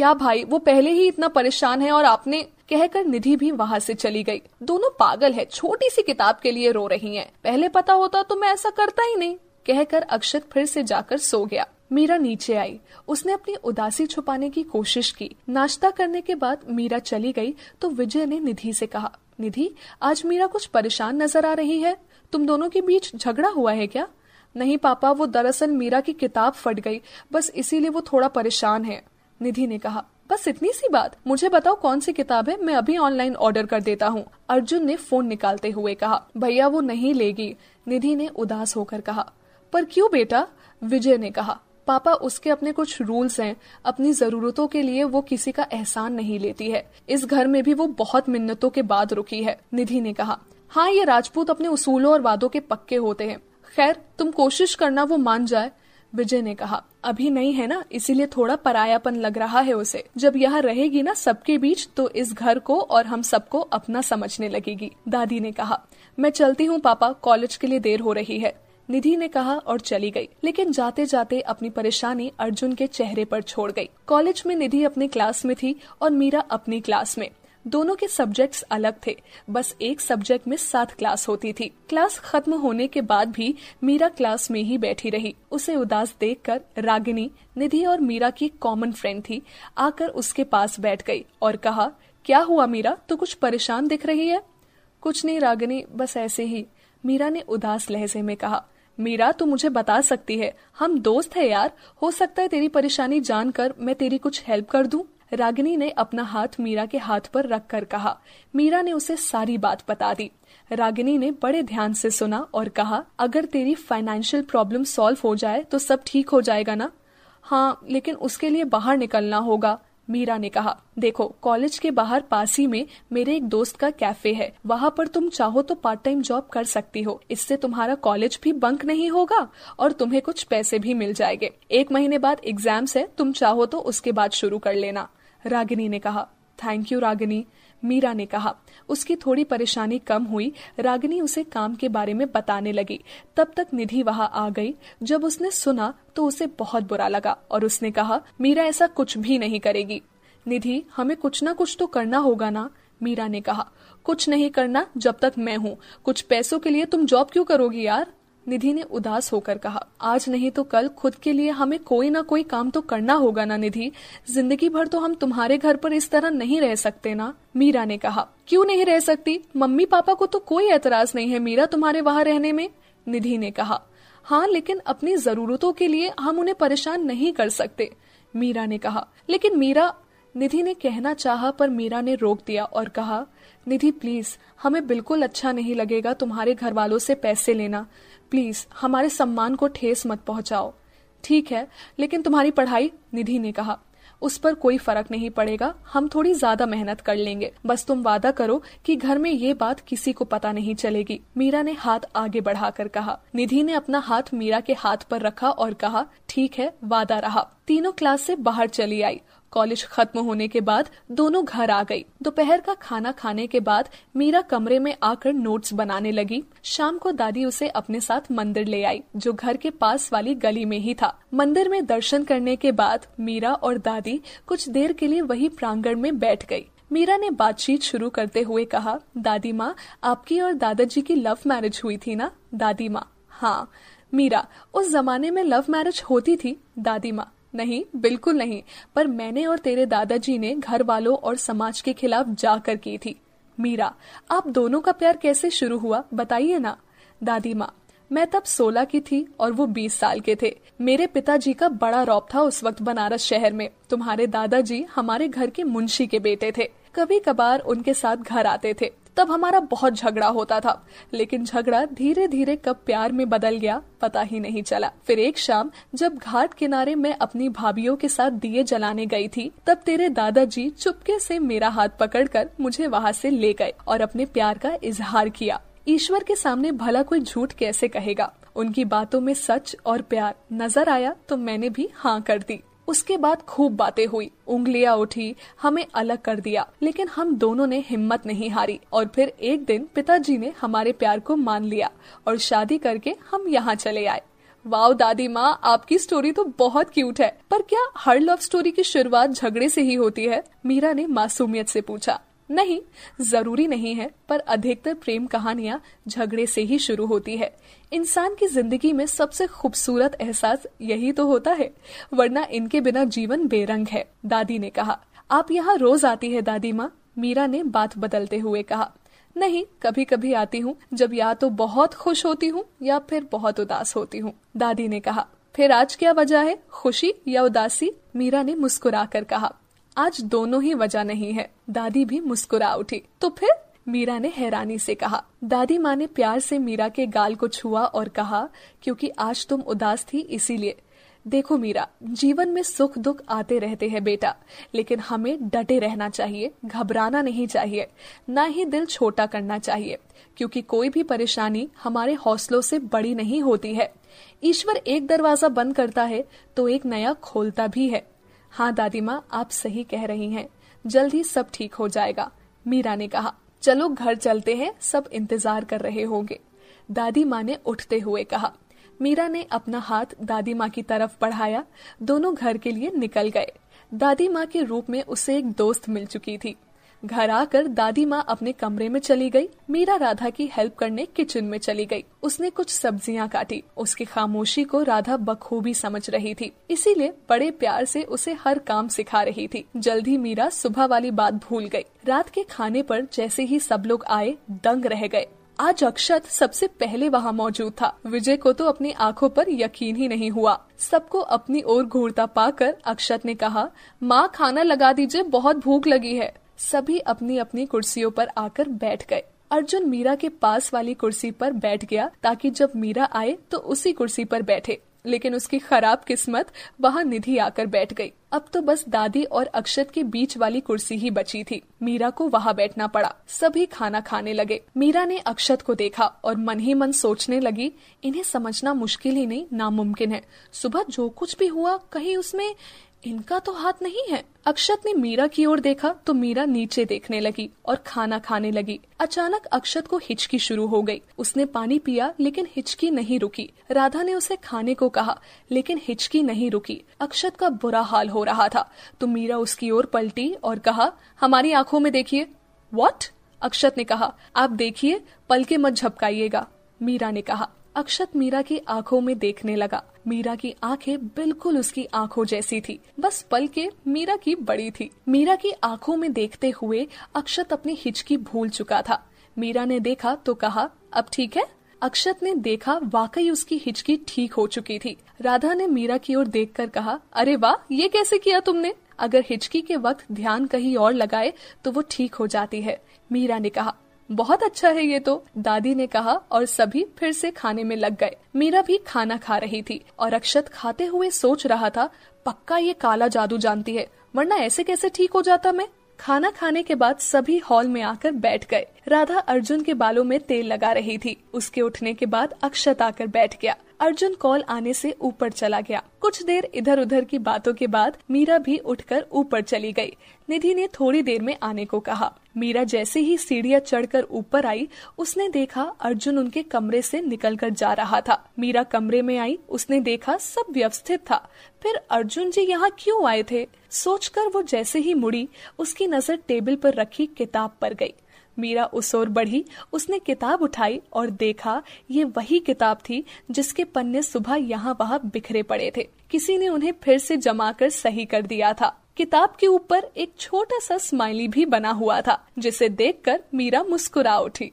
क्या भाई, वो पहले ही इतना परेशान है और आपने कहकर निधि भी वहाँ से चली गई। दोनों पागल है छोटी सी किताब के लिए रो रही हैं। पहले पता होता तो मैं ऐसा करता ही नहीं। कहकर अक्षत फिर से जाकर सो गया। मीरा नीचे आई। उसने अपनी उदासी छुपाने की कोशिश की। नाश्ता करने के बाद मीरा चली गई तो विजय ने निधि से कहा, निधि, आज मीरा कुछ परेशान नज़र आ रही है? तुम दोनों के बीच झगड़ा हुआ है क्या? नहीं पापा, वो दरअसल मीरा की किताब फट गई। बस इसीलिए वो थोड़ा परेशान है। निधि ने कहा, बस इतनी सी बात। मुझे बताओ कौन सी किताब है? मैं अभी ऑनलाइन ऑर्डर कर देता हूँ। अर्जुन ने फ़ोन निकालते हुए कहा, भैया, वो नहीं लेगी। निधि ने उदास होकर कहा, पर क्यों बेटा? विजय ने कहा, पापा, उसके अपने कुछ रूल्स हैं। अपनी जरूरतों के लिए वो किसी का एहसान नहीं लेती है। इस घर में भी वो बहुत मिन्नतों के बाद रुकी है। निधि ने कहा हाँ ये राजपूत अपने उसूलों और वादों के पक्के होते हैं। खैर, तुम कोशिश करना वो मान जाए। विजय ने कहा, अभी नहीं है ना? इसीलिए थोड़ा परायापन लग रहा है उसे। जब यहाँ रहेगी ना सबके बीच तो इस घर को और हम सबको अपना समझने लगेगी। दादी ने कहा, मैं चलती हूँ, पापा। कॉलेज के लिए देर हो रही है। निधि ने कहा और चली गई, लेकिन जाते जाते अपनी परेशानी अर्जुन के चेहरे पर छोड़ गई। कॉलेज में निधि अपने क्लास में थी और मीरा अपनी क्लास में। दोनों के सब्जेक्ट्स अलग थे। बस एक सब्जेक्ट में सात क्लास होती थी। क्लास खत्म होने के बाद भी मीरा क्लास में ही बैठी रही। उसे उदास देखकर रागिनी, निधि और मीरा की कॉमन फ्रेंड थी, आकर उसके पास बैठ गई और कहा, क्या हुआ मीरा? तो कुछ परेशान दिख रही है? कुछ नहीं रागिनी, बस ऐसे ही, मीरा ने उदास लहजे में कहा। मीरा, तू मुझे बता सकती है। हम दोस्त है यार। हो सकता है तेरी परेशानी जानकर मैं तेरी कुछ हेल्प कर दूँ? रागिनी ने अपना हाथ मीरा के हाथ पर रखकर कहा, मीरा ने उसे सारी बात बता दी। रागिनी ने बड़े ध्यान से सुना और कहा, अगर तेरी फाइनेंशियल प्रॉब्लम सॉल्व हो जाए तो सब ठीक हो जाएगा ना? हाँ लेकिन उसके लिए बाहर निकलना होगा, मीरा ने कहा। देखो कॉलेज के बाहर पास ही में मेरे एक दोस्त का कैफ़े है। वहाँ पर तुम चाहो तो पार्ट टाइम जॉब कर सकती हो। इससे तुम्हारा कॉलेज भी बंक नहीं होगा और तुम्हें कुछ पैसे भी मिल जाएँगे। एक महीने बाद एग्ज़ाम्स है, तुम चाहो तो उसके बाद शुरू कर लेना। रागिनी ने कहा थैंक यू रागिनी, मीरा ने कहा। उसकी थोड़ी परेशानी कम हुई। रागिनी उसे काम के बारे में बताने लगी। तब तक निधि वहाँ आ गई। जब उसने सुना तो उसे बहुत बुरा लगा और उसने कहा, मीरा ऐसा कुछ भी नहीं करेगी। निधि, हमें कुछ ना कुछ तो करना होगा ना? मीरा ने कहा, कुछ नहीं करना जब तक मैं हूँ। कुछ पैसों के लिए तुम जॉब क्यों करोगी यार? निधि ने उदास होकर कहा, आज नहीं तो कल खुद के लिए हमें कोई ना कोई काम तो करना होगा ना निधि। ज़िंदगी भर तो हम तुम्हारे घर पर इस तरह नहीं रह सकते ना? मीरा ने कहा, क्यों नहीं रह सकती? मम्मी पापा को तो कोई एतराज़ नहीं है मीरा तुम्हारे वहाँ रहने में? निधि ने कहा हाँ लेकिन अपनी जरूरतों के लिए हम उन्हें परेशान नहीं कर सकते। मीरा ने कहा, लेकिन मीरा निधि ने कहना चाहा, पर मीरा ने रोक दिया और कहा, निधि, प्लीज़, हमें बिल्कुल अच्छा नहीं लगेगा तुम्हारे घर वालों से पैसे लेना। प्लीज़, हमारे सम्मान को ठेस मत पहुंचाओ। ठीक है, लेकिन तुम्हारी पढ़ाई, निधि ने कहा, उस पर कोई फ़र्क नहीं पड़ेगा, हम थोड़ी ज़्यादा मेहनत कर लेंगे। बस तुम वादा करो कि घर में ये बात किसी को पता नहीं चलेगी, मीरा ने हाथ आगे बढ़ाकर कहा। निधि ने अपना हाथ मीरा के हाथ पर रखा और कहा, ठीक है, वादा रहा। तीनों क्लास से बाहर चली आई। कॉलेज खत्म होने के बाद दोनों घर आ गई। दोपहर का खाना खाने के बाद मीरा कमरे में आकर नोट्स बनाने लगी। शाम को दादी उसे अपने साथ मंदिर ले आई, जो घर के पास वाली गली में ही था। मंदिर में दर्शन करने के बाद मीरा और दादी कुछ देर के लिए वही प्रांगण में बैठ गई। मीरा ने बातचीत शुरू करते हुए कहा, दादी माँ, आपकी और दादाजी की लव मैरिज हुई थी ना? दादी माँ। हाँ मीरा, उस जमाने में लव मैरिज होती थी, दादी माँ। नहीं, बिल्कुल नहीं। पर मैंने और तेरे दादाजी ने घर वालों और समाज के खिलाफ जाकर की थी। मीरा, आप दोनों का प्यार कैसे शुरू हुआ, बताइए ना? दादी माँ, मैं तब सोलह की थी और वो बीस साल के थे। मेरे पिताजी का बड़ा रौब था उस वक्त बनारस शहर में। तुम्हारे दादाजी हमारे घर के मुंशी के बेटे थे। कभी कभार उनके साथ घर आते थे। तब हमारा बहुत झगड़ा होता था। लेकिन झगड़ा धीरे धीरे कब प्यार में बदल गया, पता ही नहीं चला। फिर एक शाम, जब घाट किनारे मैं अपनी भाभीियों के साथ दिए जलाने गई थी, तब तेरे दादाजी चुपके से मेरा हाथ पकड़कर मुझे वहाँ से ले गए और अपने प्यार का इजहार किया। ईश्वर के सामने भला कोई झूठ कैसे कहेगा? उनकी बातों में सच और प्यार नज़र आया तो मैंने भी हाँ कर दी। उसके बाद खूब बातें हुई। उंगलियाँ उठी, हमें अलग कर दिया, लेकिन हम दोनों ने हिम्मत नहीं हारी। और फिर एक दिन पिताजी ने हमारे प्यार को मान लिया और शादी करके हम यहाँ चले आए। वाओ दादी माँ, आपकी स्टोरी तो बहुत क्यूट है। पर क्या हर लव स्टोरी की शुरुआत झगड़े से ही होती है? मीरा ने मासूमियत से पूछा। नहीं, ज़रूरी नहीं है, पर अधिकतर प्रेम कहानियाँ झगड़े से ही शुरू होती है। इंसान की ज़िंदगी में सबसे खूबसूरत एहसास यही तो होता है, वरना इनके बिना जीवन बेरंग है, दादी ने कहा। आप यहाँ रोज आती है, दादी माँ, मीरा ने बात बदलते हुए कहा। नहीं कभी कभी आती हूँ, जब या तो बहुत खुश होती हूँ, या फिर बहुत उदास होती हूँ, दादी ने कहा। फिर आज क्या वजह है, खुशी या उदासी? मीरा ने मुस्कुरा कर कहा। आज दोनों ही वजह नहीं है। दादी भी मुस्कुरा उठी। तो फिर? मीरा ने हैरानी से कहा। दादी माँ ने प्यार से मीरा के गाल को छुआ और कहा, क्योंकि आज तुम उदास थी इसीलिए। देखो मीरा, जीवन में सुख दुख आते रहते हैं बेटा, लेकिन हमें डटे रहना चाहिए, घबराना नहीं चाहिए, न ही दिल छोटा करना चाहिए, क्योंकि कोई भी परेशानी हमारे हौसलों से बड़ी नहीं होती है। ईश्वर एक दरवाज़ा बंद करता है तो एक नया खोलता भी है। हाँ दादी माँ, आप सही कह रही हैं। जल्द ही सब ठीक हो जाएगा, मीरा ने कहा। चलो, घर चलते हैं, सब इंतज़ार कर रहे होंगे। दादी माँ ने उठते हुए कहा। मीरा ने अपना हाथ दादी माँ की तरफ़ बढ़ाया, दोनों घर के लिए निकल गए। दादी माँ के रूप में उसे एक दोस्त मिल चुकी थी। घर आकर दादी माँ अपने कमरे में चली गई। मीरा राधा की हेल्प करने किचन में चली गई। उसने कुछ सब्ज़ियाँ काटी। उसकी खामोशी को राधा बखूबी समझ रही थी। इसीलिए बड़े प्यार से उसे हर काम सिखा रही थी। जल्द मीरा सुबह वाली बात भूल गई। रात के खाने पर जैसे ही सब लोग आए, दंग रह गए। आज अक्षत सबसे पहले वहाँ मौजूद था। विजय को तो अपनी आँखों पर यकीन ही नहीं हुआ। सबको अपनी ओर घूरता पाकर अक्षत ने कहा, माँ, खाना लगा दीजिए, बहुत भूख लगी है। सभी अपनी अपनी कुर्सियों पर आकर बैठ गए। अर्जुन मीरा के पास वाली कुर्सी पर बैठ गया ताकि जब मीरा आए तो उसी कुर्सी पर बैठे। लेकिन उसकी खराब किस्मत वहाँ निधि आकर बैठ गई। अब तो बस दादी और अक्षत के बीच वाली कुर्सी ही बची थी। मीरा को वहाँ बैठना पड़ा। सभी खाना खाने लगे। मीरा ने अक्षत को देखा और मन ही मन सोचने लगी, इन्हें समझना मुश्किल ही नहीं, नामुमकिन है। सुबह जो कुछ भी हुआ, कहीं उसमें इनका तो हाथ नहीं है। अक्षत ने मीरा की ओर देखा तो मीरा नीचे देखने लगी और खाना खाने लगी। अचानक अक्षत को हिचकी शुरू हो गई। उसने पानी पिया, लेकिन हिचकी नहीं रुकी। राधा ने उसे खाने को कहा, लेकिन हिचकी नहीं रुकी। अक्षत का बुरा हाल हो रहा था। तो मीरा उसकी ओर पलटी और कहा, हमारी आँखों में देखिए। वॉट अक्षत ने कहा, आप देखिए पल के मत झपकाइएगा। मीरा ने कहा अक्षत मीरा की आँखों में देखने लगा। मीरा की आँखें बिल्कुल उसकी आँखों जैसी थी। बस पल के मीरा की बड़ी थी। मीरा की आँखों में देखते हुए अक्षत अपनी हिचकी भूल चुका था। मीरा ने देखा तो कहा, अब ठीक है। अक्षत ने देखा वाकई उसकी हिचकी ठीक हो चुकी थी। राधा ने मीरा की ओर देखकर कहा, अरे वाह, ये कैसे किया तुमने? अगर हिचकी के वक्त ध्यान कहीं और लगाए तो वो ठीक हो जाती है। मीरा ने कहा बहुत अच्छा है ये तो दादी ने कहा और सभी फिर से खाने में लग गए। मीरा भी खाना खा रही थी और अक्षत खाते हुए सोच रहा था, पक्का ये काला जादू जानती है, वरना ऐसे कैसे ठीक हो जाता मैं? खाना खाने के बाद सभी हॉल में आकर बैठ गए। राधा अर्जुन के बालों में तेल लगा रही थी। उसके उठने के बाद अक्षत आकर बैठ गया। अर्जुन कॉल आने से ऊपर चला गया। कुछ देर इधर उधर की बातों के बाद मीरा भी उठकर ऊपर चली गई। निधि ने थोड़ी देर में आने को कहा। मीरा जैसे ही सीढ़ियाँ चढ़कर ऊपर आई, उसने देखा अर्जुन उनके कमरे से निकलकर जा रहा था। मीरा कमरे में आई, उसने देखा सब व्यवस्थित था। फिर अर्जुन जी यहाँ क्यों आए थे? सोचकर वो जैसे ही मुड़ी, उसकी नज़र टेबल पर रखी किताब पर गई। मीरा उस ओर बढ़ी। उसने किताब उठाई और देखा, ये वही किताब थी जिसके पन्ने सुबह यहाँ वहाँ बिखरे पड़े थे। किसी ने उन्हें फिर से जमा कर सही कर दिया था। किताब के ऊपर एक छोटा सा स्माइली भी बना हुआ था, जिसे देखकर मीरा मुस्कुरा उठी।